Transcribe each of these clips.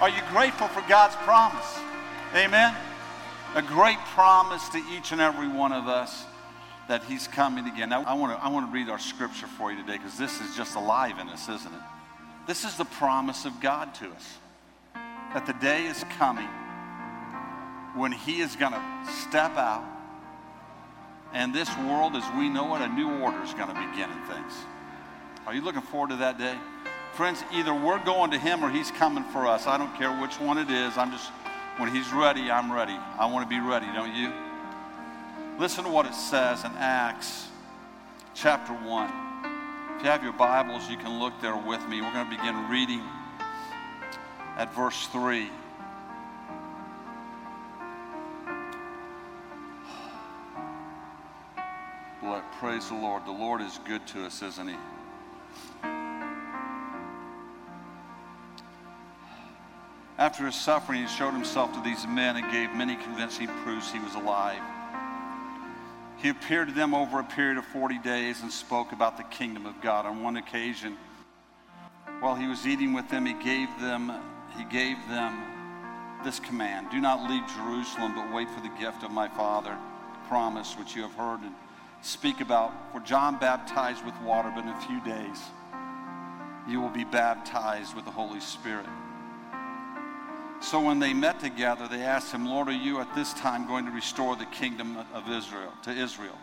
Are you grateful for God's promise? Amen. A great promise to each and every one of us that He's coming again. Now, I want to I want to read our scripture for you today because this is just alive in us, isn't it? This is the promise of God to us that the day is coming when He is going to step out and this world as we know it, a new order is going to begin in things. Are you looking forward to that day? Friends, either we're going to Him or He's coming for us. I don't care which one it is. I'm just, when He's ready, I'm ready. I want to be ready, don't you? Listen to what it says in Acts chapter 1. If you have your Bibles, you can look there with me. We're going to begin reading at verse 3. Praise the Lord. The Lord is good to us, isn't He? After his suffering, he showed himself to these men and gave many convincing proofs he was alive. He appeared to them over a period of 40 days and spoke about the kingdom of God. On one occasion, while he was eating with them, he gave them, he gave them this command Do not leave Jerusalem, but wait for the gift of my Father, promise which you have heard and speak about. For John baptized with water, but in a few days you will be baptized with the Holy Spirit. So when they met together, they asked him, Lord, are you at this time going to restore the kingdom of Israel to Israel?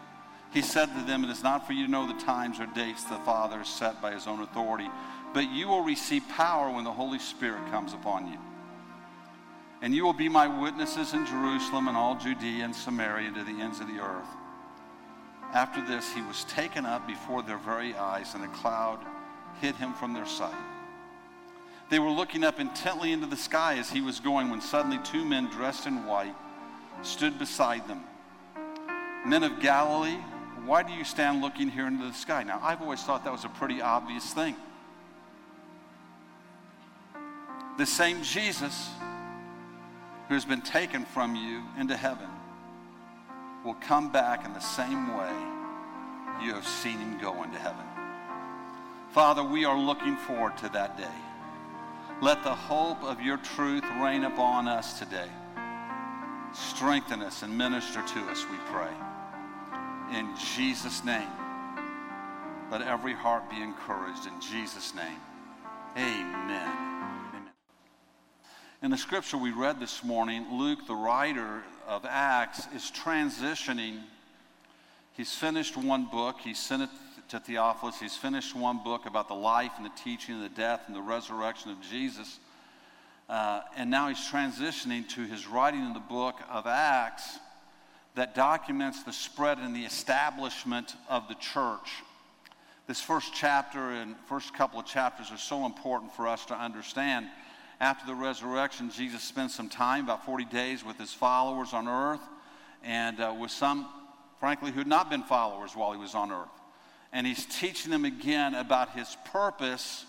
He said to them, It is not for you to know the times or dates the Father has set by his own authority, but you will receive power when the Holy Spirit comes upon you. And you will be my witnesses in Jerusalem and all Judea and Samaria to the ends of the earth. After this, he was taken up before their very eyes, and a cloud hid him from their sight. They were looking up intently into the sky as he was going when suddenly two men dressed in white stood beside them. Men of Galilee, why do you stand looking here into the sky? Now, I've always thought that was a pretty obvious thing. The same Jesus who has been taken from you into heaven will come back in the same way you have seen him go into heaven. Father, we are looking forward to that day. Let the hope of your truth reign upon us today. Strengthen us and minister to us, we pray. In Jesus' name, let every heart be encouraged. In Jesus' name, amen. amen. In the scripture we read this morning, Luke, the writer of Acts is transitioning. He's finished one book, he sent it to Theophilus. He's finished one book about the life and the teaching and the death and the resurrection of Jesus. Uh, and now he's transitioning to his writing in the book of Acts that documents the spread and the establishment of the church. This first chapter and first couple of chapters are so important for us to understand after the resurrection, Jesus spent some time, about 40 days, with his followers on earth and uh, with some, frankly, who had not been followers while he was on earth. And he's teaching them again about his purpose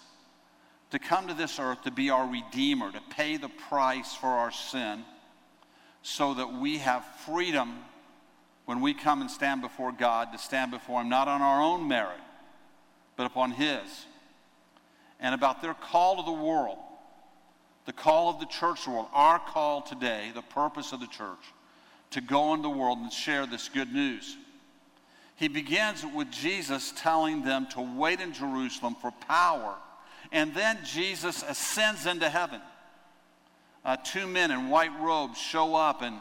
to come to this earth to be our Redeemer, to pay the price for our sin, so that we have freedom when we come and stand before God, to stand before Him not on our own merit, but upon His. And about their call to the world the call of the church world, our call today, the purpose of the church, to go into the world and share this good news. He begins with Jesus telling them to wait in Jerusalem for power. And then Jesus ascends into heaven. Uh, two men in white robes show up, and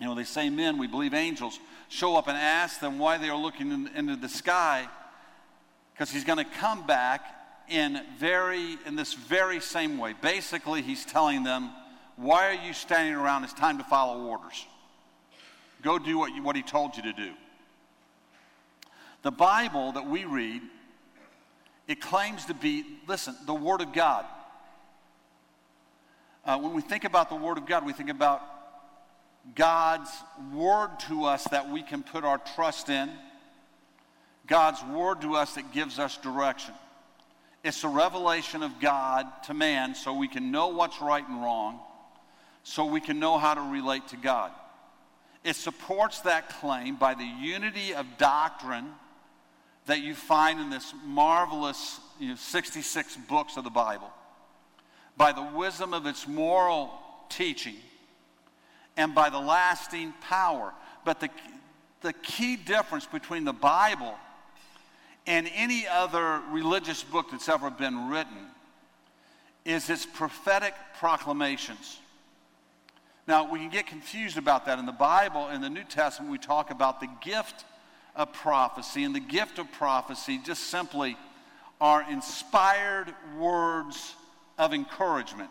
you know, they say men, we believe angels, show up and ask them why they are looking in, into the sky, because he's going to come back in very in this very same way. Basically, he's telling them, "Why are you standing around? It's time to follow orders. Go do what, you, what he told you to do." The Bible that we read, it claims to be, listen, the Word of God. Uh, when we think about the Word of God, we think about God's Word to us that we can put our trust in, God's Word to us that gives us direction. It's a revelation of God to man so we can know what's right and wrong, so we can know how to relate to God. It supports that claim by the unity of doctrine that you find in this marvelous you know, 66 books of the Bible. by the wisdom of its moral teaching and by the lasting power. But the, the key difference between the Bible and any other religious book that's ever been written is its prophetic proclamations. Now, we can get confused about that. In the Bible, in the New Testament, we talk about the gift of prophecy, and the gift of prophecy just simply are inspired words of encouragement.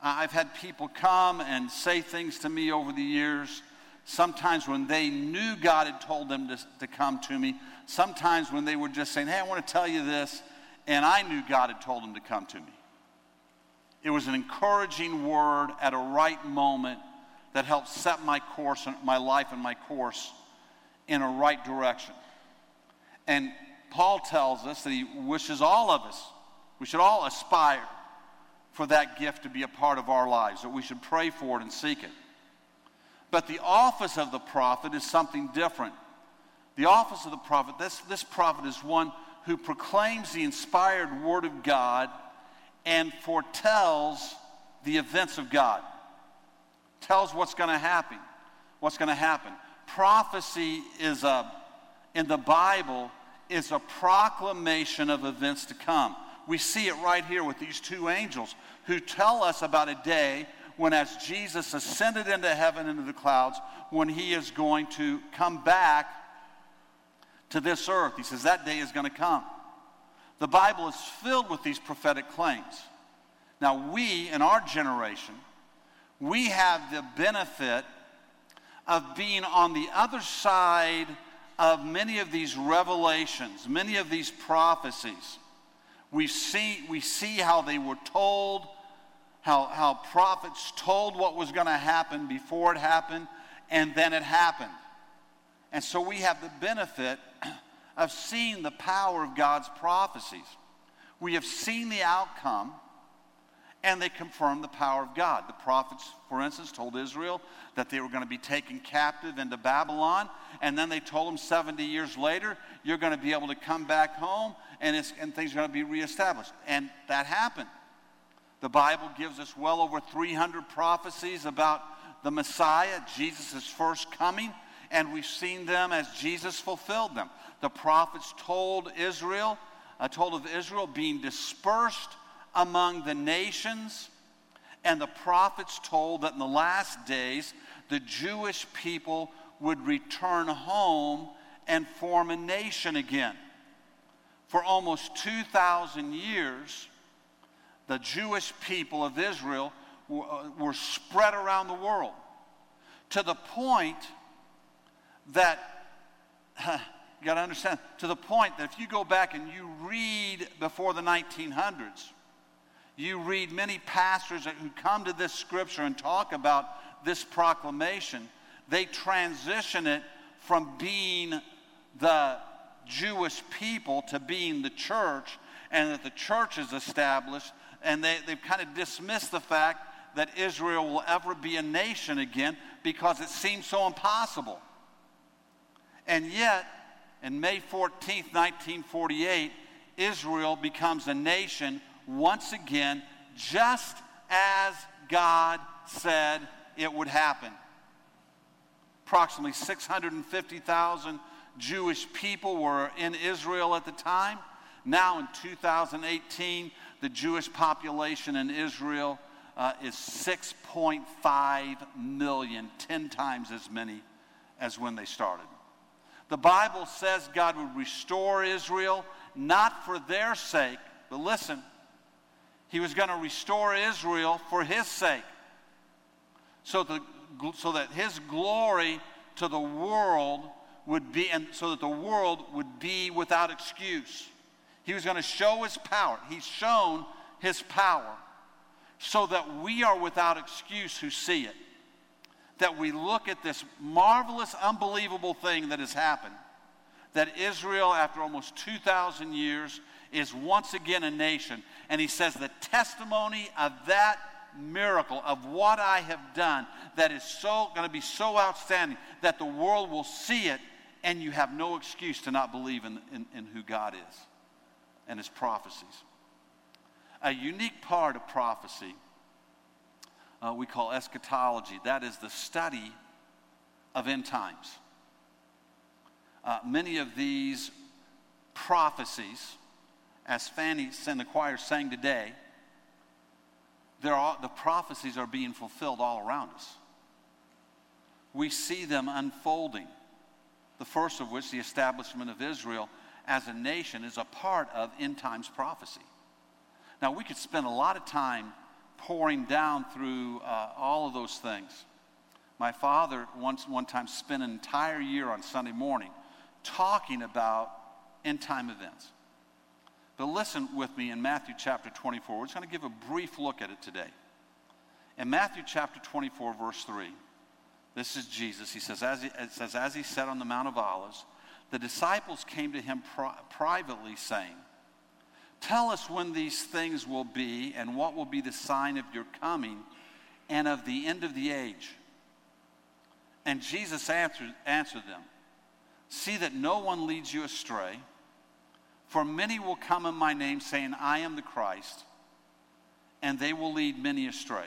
I've had people come and say things to me over the years, sometimes when they knew God had told them to, to come to me, sometimes when they were just saying, Hey, I want to tell you this, and I knew God had told them to come to me. It was an encouraging word at a right moment that helped set my course, my life and my course in a right direction. And Paul tells us that he wishes all of us, we should all aspire for that gift to be a part of our lives, that we should pray for it and seek it. But the office of the prophet is something different. The office of the prophet, this, this prophet is one who proclaims the inspired word of God and foretells the events of God. Tells what's going to happen. What's going to happen. Prophecy is a, in the Bible, is a proclamation of events to come. We see it right here with these two angels who tell us about a day when, as Jesus ascended into heaven into the clouds, when he is going to come back to this earth. He says that day is going to come. The Bible is filled with these prophetic claims. Now, we in our generation, we have the benefit of being on the other side of many of these revelations, many of these prophecies. We see, we see how they were told, how, how prophets told what was going to happen before it happened, and then it happened. And so we have the benefit of seeing the power of God's prophecies. We have seen the outcome, and they confirm the power of God. The prophets, for instance, told Israel that they were going to be taken captive into Babylon, and then they told them 70 years later, you're going to be able to come back home, and, and things are going to be reestablished. And that happened. The Bible gives us well over 300 prophecies about the Messiah, Jesus' first coming, and we've seen them as Jesus fulfilled them the prophets told Israel, uh, told of Israel being dispersed among the nations. And the prophets told that in the last days, the Jewish people would return home and form a nation again. For almost 2,000 years, the Jewish people of Israel were, uh, spread around the world to the point that you got to understand, to the point that if you go back and you read before the 1900s, you read many pastors who come to this scripture and talk about this proclamation, they transition it from being the Jewish people to being the church, and that the church is established, and they, they've kind of dismissed the fact that Israel will ever be a nation again because it seems so impossible. And yet, in May 14th, 1948, Israel becomes a nation once again, just as God said it would happen. Approximately 650,000 Jewish people were in Israel at the time. Now, in 2018, the Jewish population in Israel uh, is 6.5 million, 10 times as many as when they started. The Bible says God would restore Israel, not for their sake, but listen, He was going to restore Israel for His sake. So, the, so that His glory to the world would be, and so that the world would be without excuse. He was going to show His power. He's shown His power so that we are without excuse who see it that we look at this marvelous, unbelievable thing that has happened. That Israel, after almost 2,000 years, is once again a nation. And he says, the testimony of that miracle, of what I have done, that is so going to be so outstanding that the world will see it, and you have no excuse to not believe in, in, in who God is and his prophecies. a unique part of prophecy uh, we call eschatology. That is the study of end times. Uh, many of these prophecies, as Fanny and the choir sang today, the prophecies are being fulfilled all around us. We see them unfolding. The first of which, the establishment of Israel as a nation, is a part of end times prophecy. Now, we could spend a lot of time poring down through uh, all of those things. My father once one time spent an entire year on Sunday morning talking about end time events. But listen with me in Matthew chapter 24. We're just going to give a brief look at it today. In Matthew chapter 24, verse 3, this is Jesus. He says, as he, says, as he sat on the Mount of Olives, the disciples came to him pri- privately, saying, Tell us when these things will be, and what will be the sign of your coming and of the end of the age. And Jesus answered, answered them See that no one leads you astray. For many will come in my name, saying, I am the Christ, and they will lead many astray.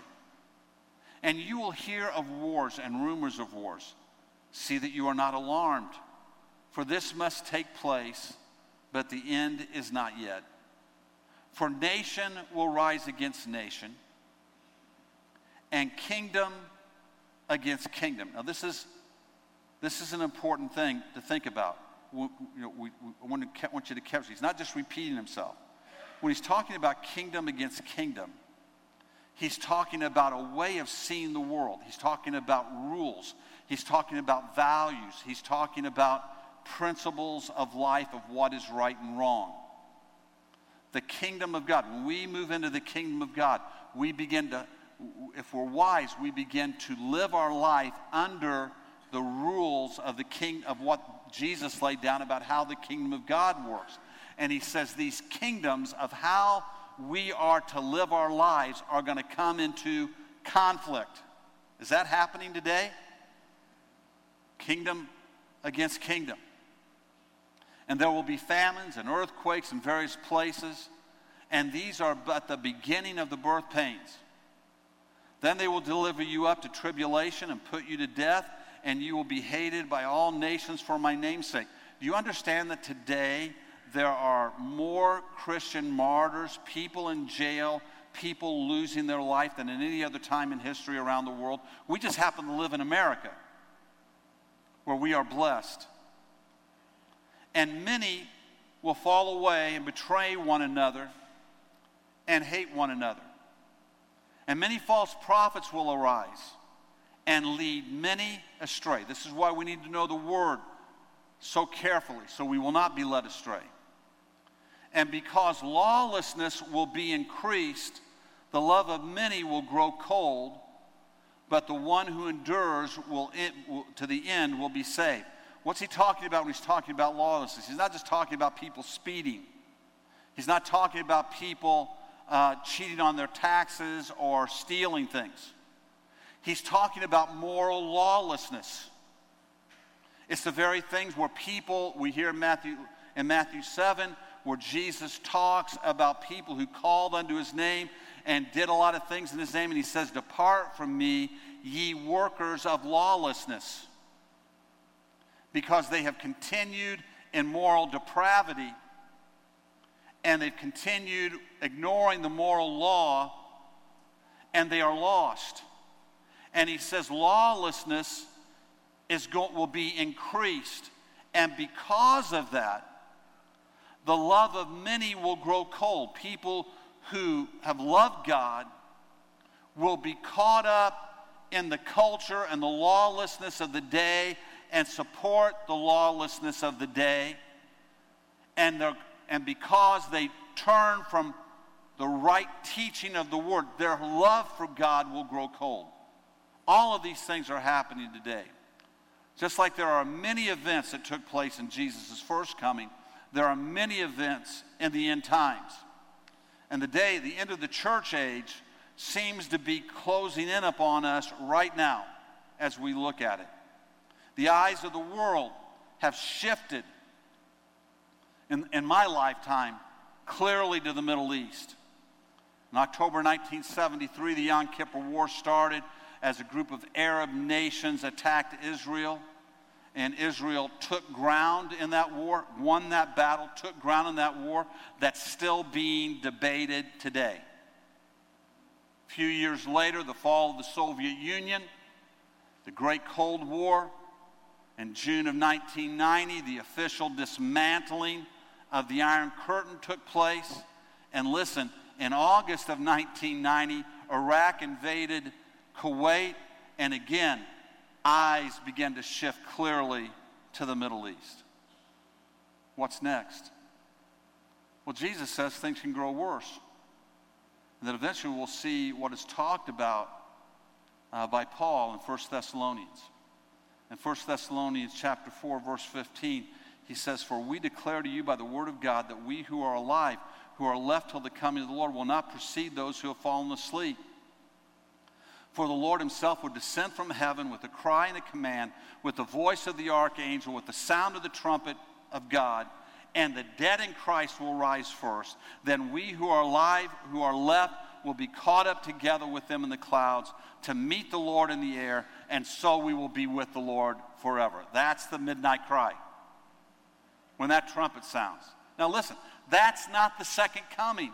And you will hear of wars and rumors of wars. See that you are not alarmed, for this must take place, but the end is not yet. For nation will rise against nation, and kingdom against kingdom. Now, this is, this is an important thing to think about you know, we, we want, to, want you to capture. He's not just repeating himself. When he's talking about kingdom against kingdom, he's talking about a way of seeing the world. He's talking about rules. He's talking about values. He's talking about principles of life of what is right and wrong. The kingdom of God. When we move into the kingdom of God, we begin to, if we're wise, we begin to live our life under the rules of the king of what Jesus laid down about how the kingdom of God works. And he says these kingdoms of how we are to live our lives are going to come into conflict. Is that happening today? Kingdom against kingdom. And there will be famines and earthquakes in various places, and these are but the beginning of the birth pains. Then they will deliver you up to tribulation and put you to death and you will be hated by all nations for my namesake. Do you understand that today there are more Christian martyrs, people in jail, people losing their life than in any other time in history around the world? We just happen to live in America where we are blessed. And many will fall away and betray one another and hate one another. And many false prophets will arise and lead many astray. This is why we need to know the word so carefully so we will not be led astray. And because lawlessness will be increased, the love of many will grow cold, but the one who endures will, to the end will be saved. What's he talking about when he's talking about lawlessness? He's not just talking about people speeding. He's not talking about people uh, cheating on their taxes or stealing things. He's talking about moral lawlessness. It's the very things where people, we hear in Matthew, in Matthew 7, where Jesus talks about people who called unto his name and did a lot of things in his name, and he says, Depart from me, ye workers of lawlessness. Because they have continued in moral depravity and they've continued ignoring the moral law, and they are lost. And he says lawlessness is go- will be increased. And because of that, the love of many will grow cold. People who have loved God will be caught up in the culture and the lawlessness of the day and support the lawlessness of the day. And, and because they turn from the right teaching of the word, their love for God will grow cold. All of these things are happening today. Just like there are many events that took place in Jesus' first coming, there are many events in the end times. And the day, the end of the church age, seems to be closing in upon us right now as we look at it. The eyes of the world have shifted in, in my lifetime clearly to the Middle East. In October 1973, the Yom Kippur War started as a group of Arab nations attacked Israel. And Israel took ground in that war, won that battle, took ground in that war that's still being debated today. A few years later, the fall of the Soviet Union, the Great Cold War. In June of 1990, the official dismantling of the Iron Curtain took place. And listen, in August of 1990, Iraq invaded Kuwait, and again, eyes began to shift clearly to the Middle East. What's next? Well, Jesus says things can grow worse. And that eventually we'll see what is talked about uh, by Paul in 1 Thessalonians. In 1 Thessalonians chapter 4, verse 15, he says, For we declare to you by the word of God that we who are alive, who are left till the coming of the Lord, will not precede those who have fallen asleep. For the Lord himself would descend from heaven with a cry and a command, with the voice of the archangel, with the sound of the trumpet of God, and the dead in Christ will rise first. Then we who are alive, who are left, will be caught up together with them in the clouds to meet the Lord in the air, and so we will be with the Lord forever. That's the midnight cry when that trumpet sounds. Now, listen, that's not the second coming.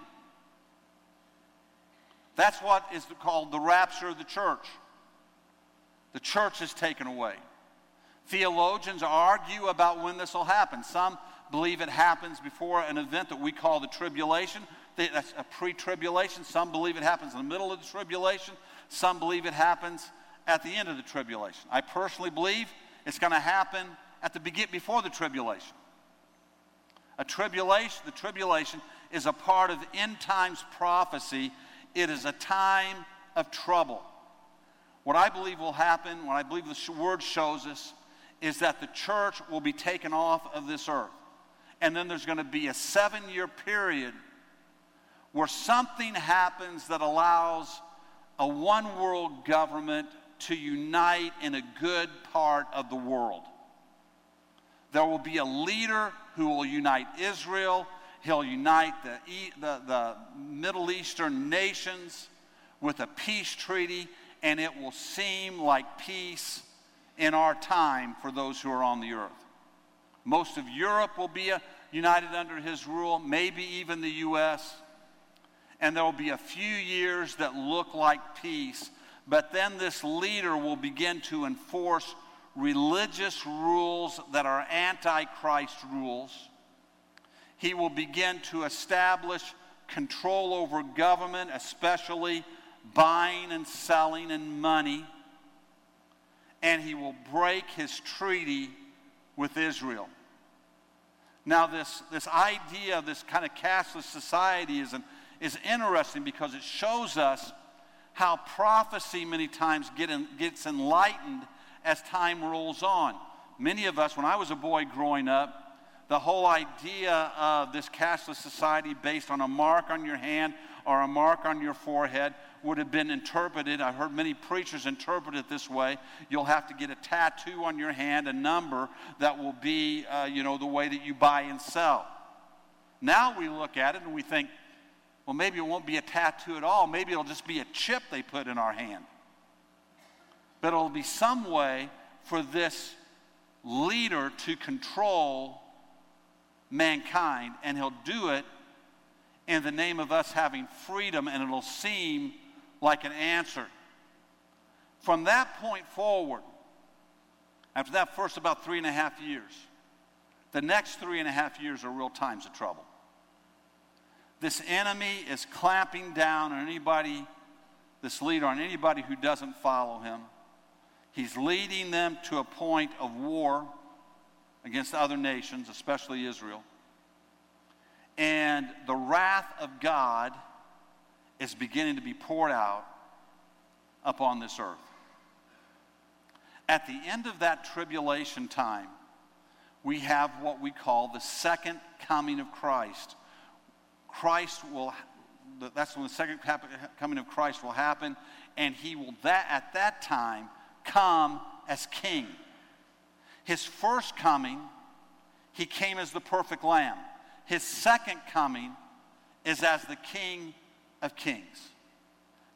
That's what is called the rapture of the church. The church is taken away. Theologians argue about when this will happen. Some believe it happens before an event that we call the tribulation. That's a pre tribulation. Some believe it happens in the middle of the tribulation. Some believe it happens at the end of the tribulation. I personally believe it's going to happen at the begin before the tribulation. A tribulation, the tribulation is a part of end times prophecy it is a time of trouble. What I believe will happen, what I believe the word shows us, is that the church will be taken off of this earth. And then there's going to be a seven year period where something happens that allows a one world government to unite in a good part of the world. There will be a leader who will unite Israel He'll unite the, the, the Middle Eastern nations with a peace treaty, and it will seem like peace in our time for those who are on the earth. Most of Europe will be uh, united under his rule, maybe even the U.S. And there will be a few years that look like peace, but then this leader will begin to enforce religious rules that are antichrist rules he will begin to establish control over government, especially buying and selling and money. And he will break his treaty with Israel. Now, this, this idea of this kind of cashless society is, an, is interesting because it shows us how prophecy many times get in, gets enlightened as time rolls on. Many of us, when I was a boy growing up, the whole idea of this cashless society based on a mark on your hand or a mark on your forehead would have been interpreted. I heard many preachers interpret it this way. You'll have to get a tattoo on your hand, a number that will be, uh, you know, the way that you buy and sell. Now we look at it and we think, well, maybe it won't be a tattoo at all. Maybe it'll just be a chip they put in our hand. But it'll be some way for this leader to control mankind, and he'll do it in the name of us having freedom, and it'll seem like an answer. From that point forward, after that first about three and a half years, the next three and a half years are real times of trouble. This enemy is clamping down on anybody, this leader, on anybody who doesn't follow him. He's leading them to a point of war against other nations, especially Israel. And the wrath of God is beginning to be poured out upon this earth. At the end of that tribulation time, we have what we call the second coming of Christ. Christ will, that's when the second coming of Christ will happen, and he will that, at that time come as king. His first coming, he came as the perfect lamb. His second coming is as the king of Kings.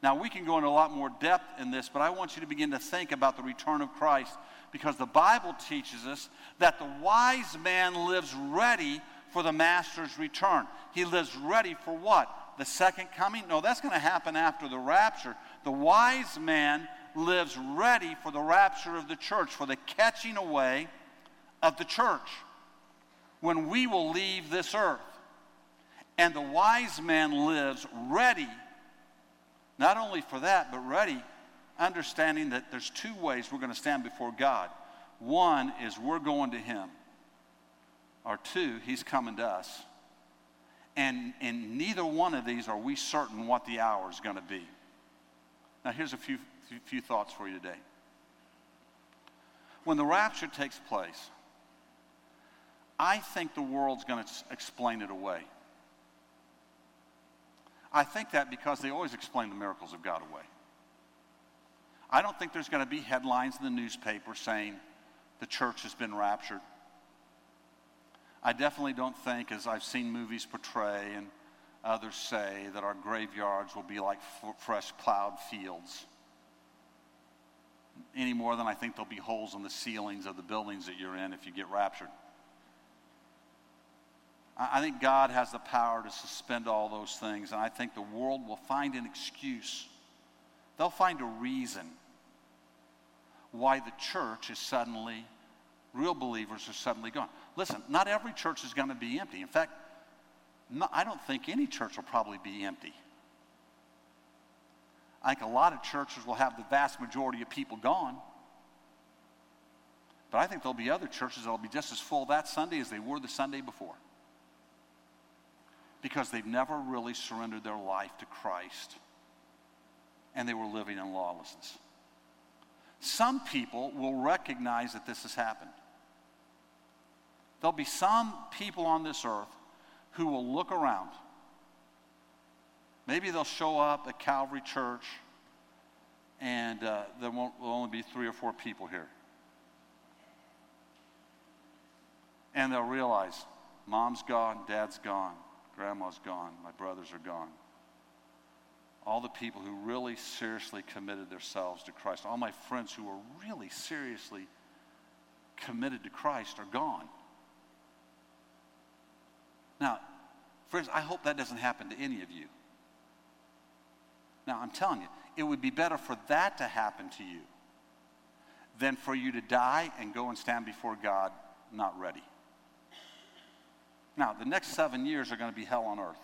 Now, we can go into a lot more depth in this, but I want you to begin to think about the return of Christ because the Bible teaches us that the wise man lives ready for the master's return. He lives ready for what? The second coming? No, that's going to happen after the rapture. The wise man lives ready for the rapture of the church, for the catching away of the church when we will leave this earth. And the wise man lives ready, not only for that, but ready, understanding that there's two ways we're going to stand before God. One is we're going to Him, or two, He's coming to us. And in neither one of these are we certain what the hour is going to be. Now, here's a few, few thoughts for you today. When the rapture takes place, I think the world's going to explain it away. I think that because they always explain the miracles of God away. I don't think there's going to be headlines in the newspaper saying the church has been raptured. I definitely don't think, as I've seen movies portray and others say, that our graveyards will be like f- fresh plowed fields. Any more than I think there'll be holes in the ceilings of the buildings that you're in if you get raptured. I think God has the power to suspend all those things, and I think the world will find an excuse. They'll find a reason why the church is suddenly, real believers are suddenly gone. Listen, not every church is going to be empty. In fact, no, I don't think any church will probably be empty. I think a lot of churches will have the vast majority of people gone. But I think there'll be other churches that'll be just as full that Sunday as they were the Sunday before because they've never really surrendered their life to Christ and they were living in lawlessness. Some people will recognize that this has happened. There'll be some people on this earth who will look around. Maybe they'll show up at Calvary Church and uh, there will only be three or four people here. And they'll realize mom's gone, dad's gone, Grandma's gone. My brothers are gone. All the people who really seriously committed themselves to Christ, all my friends who were really seriously committed to Christ are gone. Now, friends, I hope that doesn't happen to any of you. Now, I'm telling you, it would be better for that to happen to you than for you to die and go and stand before God not ready. Now, the next seven years are going to be hell on earth.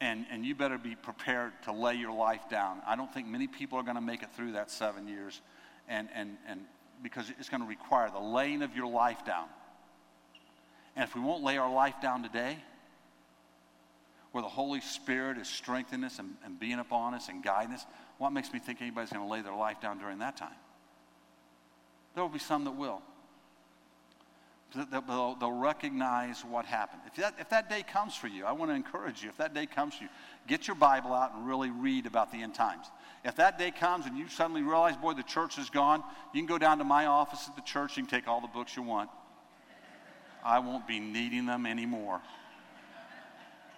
And, and you better be prepared to lay your life down. I don't think many people are going to make it through that seven years, and, and, and because it's going to require the laying of your life down. And if we won't lay our life down today, where the Holy Spirit is strengthening us and, and being upon us and guiding us, what makes me think anybody's going to lay their life down during that time? There will be some that will they'll, they'll recognize what happened. If that, if that day comes for you, I want to encourage you. If that day comes for you, get your Bible out and really read about the end times. If that day comes and you suddenly realize, boy, the church is gone, you can go down to my office at the church. You can take all the books you want. I won't be needing them anymore.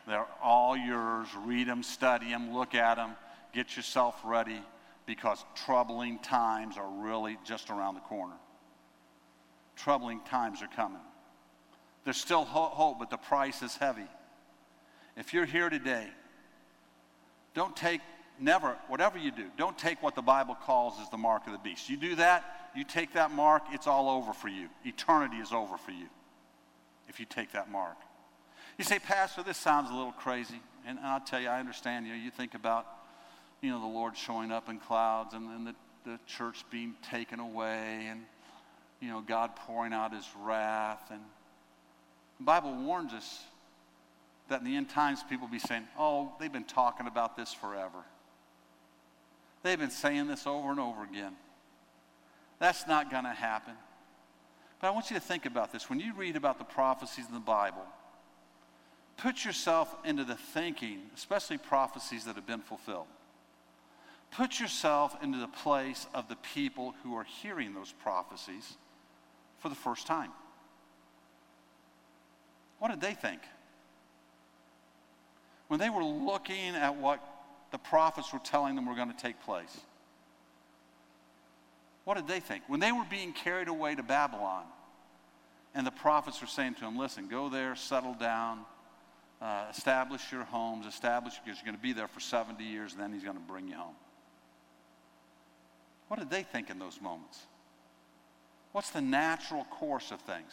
They're all yours. Read them, study them, look at them, get yourself ready because troubling times are really just around the corner troubling times are coming. There's still hope, but the price is heavy. If you're here today, don't take, never, whatever you do, don't take what the Bible calls as the mark of the beast. You do that, you take that mark, it's all over for you. Eternity is over for you if you take that mark. You say, Pastor, this sounds a little crazy. And I'll tell you, I understand. You know, you think about, you know, the Lord showing up in clouds and then the, the church being taken away and you know, God pouring out his wrath. And the Bible warns us that in the end times people will be saying, oh, they've been talking about this forever. They've been saying this over and over again. That's not going to happen. But I want you to think about this. When you read about the prophecies in the Bible, put yourself into the thinking, especially prophecies that have been fulfilled. Put yourself into the place of the people who are hearing those prophecies for the first time. What did they think? when they were looking at what the prophets were telling them were going to take place, what did they think? When they were being carried away to Babylon, and the prophets were saying to them, Listen, go there, settle down, uh, establish your homes, establish, because you're going to be there for 70 years, and then he's going to bring you home. What did they think in those moments? What's the natural course of things?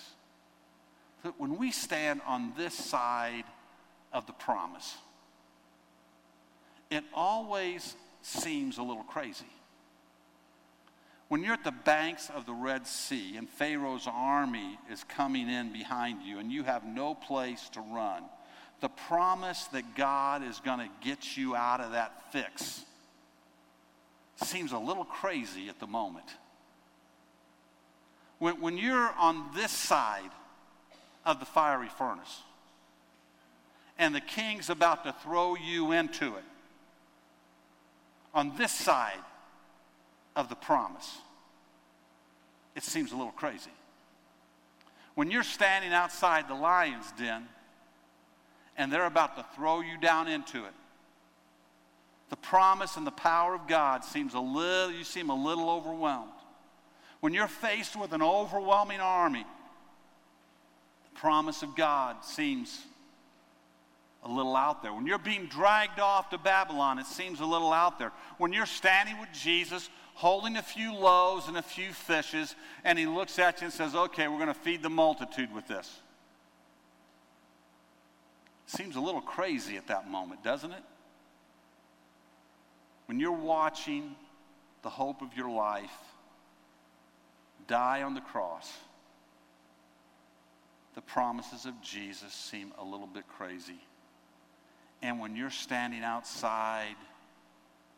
That when we stand on this side of the promise, it always seems a little crazy. When you're at the banks of the Red Sea and Pharaoh's army is coming in behind you and you have no place to run, the promise that God is going to get you out of that fix seems a little crazy at the moment. When, when you're on this side of the fiery furnace and the king's about to throw you into it, on this side of the promise, it seems a little crazy. When you're standing outside the lion's den and they're about to throw you down into it, the promise and the power of God seems a little, you seem a little overwhelmed. When you're faced with an overwhelming army, the promise of God seems a little out there. When you're being dragged off to Babylon, it seems a little out there. When you're standing with Jesus, holding a few loaves and a few fishes, and he looks at you and says, Okay, we're going to feed the multitude with this. Seems a little crazy at that moment, doesn't it? When you're watching the hope of your life die on the cross, the promises of Jesus seem a little bit crazy. And when you're standing outside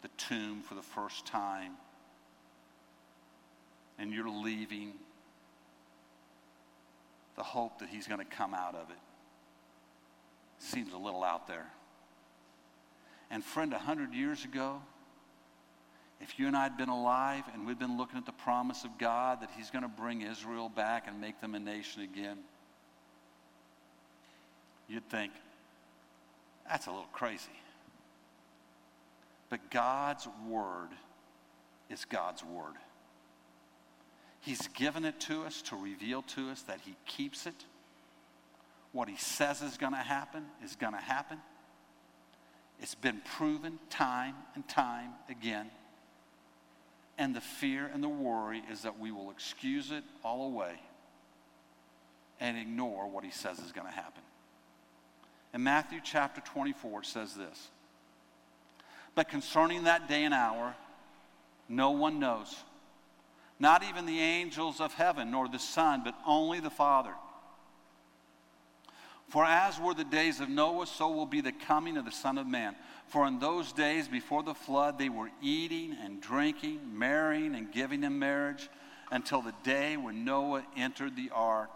the tomb for the first time and you're leaving, the hope that he's going to come out of it seems a little out there. And, friend, a hundred years ago, if you and I had been alive and we'd been looking at the promise of God that He's going to bring Israel back and make them a nation again, you'd think, that's a little crazy. But God's word is God's word. He's given it to us to reveal to us that He keeps it. What He says is going to happen is going to happen. It's been proven time and time again. And the fear and the worry is that we will excuse it all away and ignore what He says is going to happen. In Matthew chapter 24, it says this But concerning that day and hour, no one knows, not even the angels of heaven, nor the Son, but only the Father. For as were the days of Noah, so will be the coming of the Son of Man. For in those days before the flood, they were eating and drinking, marrying and giving in marriage, until the day when Noah entered the ark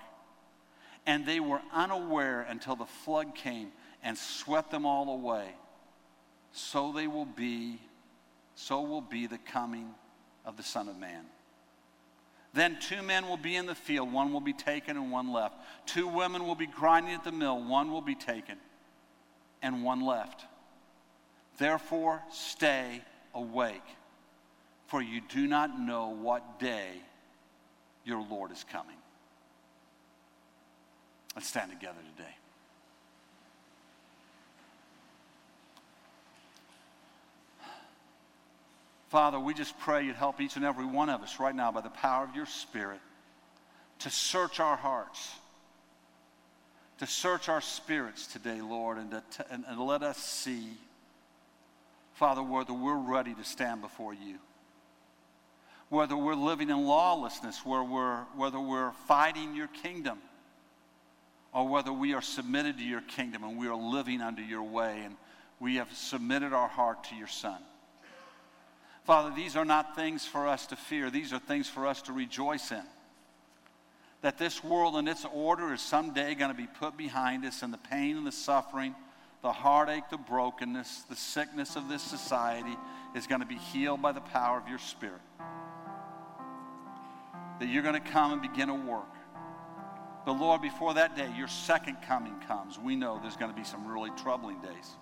and they were unaware until the flood came and swept them all away. So they will be, so will be the coming of the Son of Man. Then two men will be in the field, one will be taken and one left. Two women will be grinding at the mill, one will be taken and one left. Therefore, stay awake, for you do not know what day your Lord is coming. Let's stand together today. Father, we just pray you'd help each and every one of us right now by the power of your Spirit to search our hearts, to search our spirits today, Lord, and, to, and, and let us see, Father, whether we're ready to stand before you whether we're living in lawlessness, where we're, whether we're fighting your kingdom, or whether we are submitted to your kingdom and we are living under your way and we have submitted our heart to your Son. Father, these are not things for us to fear, these are things for us to rejoice in. That this world and its order is someday going to be put behind us, and the pain and the suffering, the heartache, the brokenness, the sickness of this society is going to be healed by the power of your Spirit. That you're going to come and begin a work but Lord, before that day, your second coming comes, we know there's going to be some really troubling days.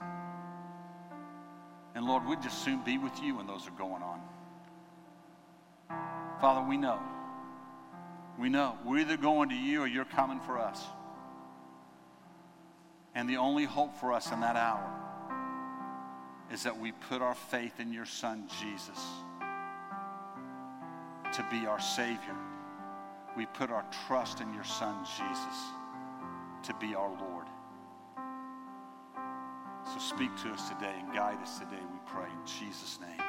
And Lord, we'd just soon be with you when those are going on. Father, we know. We know. We're either going to you or you're coming for us. And the only hope for us in that hour is that we put our faith in your Son, Jesus, to be our Savior. We put our trust in your Son, Jesus, to be our Lord. So speak to us today and guide us today, we pray, in Jesus' name.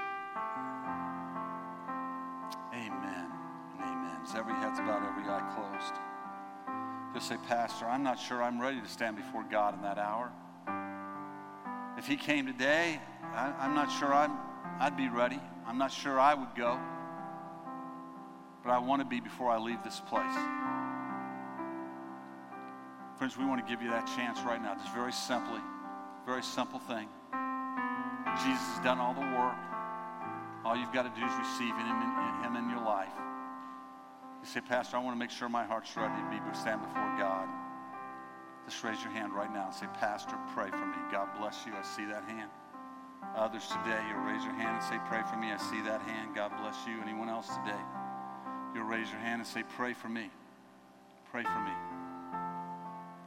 Amen and amen. As every head's bowed, every eye closed. Just say, Pastor, I'm not sure I'm ready to stand before God in that hour. If He came today, I, am not sure i I'd be ready. I'm not sure I would go. But I want to be before I leave this place. Friends, we want to give you that chance right now, just very simply, very simple thing. Jesus has done all the work. All you've got to do is receive him in, him in your life. You say, Pastor, I want to make sure my heart's ready to be stand before God. Just raise your hand right now and say, Pastor, pray for me. God bless you. I see that hand. Others today, you'll raise your hand and say, Pray for me. I see that hand. God bless you. Anyone else today? You'll raise your hand and say, Pray for me. Pray for me.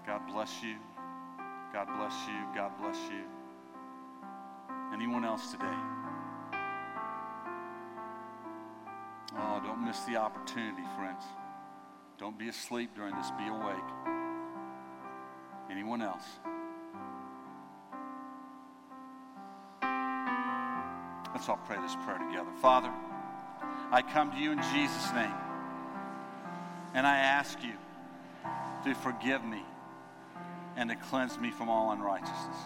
God bless you. God bless you. God bless you. Anyone else today? Oh, don't miss the opportunity, friends. Don't be asleep during this. Be awake. Anyone else? Let's all pray this prayer together. Father, I come to you in Jesus' name, and I ask you to forgive me and to cleanse me from all unrighteousness.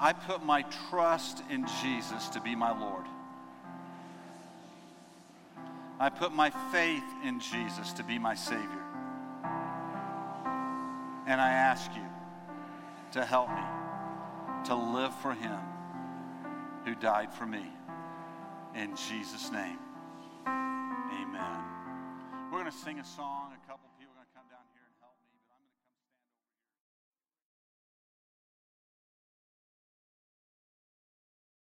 I put my trust in Jesus to be my Lord. I put my faith in Jesus to be my Savior. And I ask you to help me to live for Him who died for me. In Jesus' name, amen. We're going to sing a song.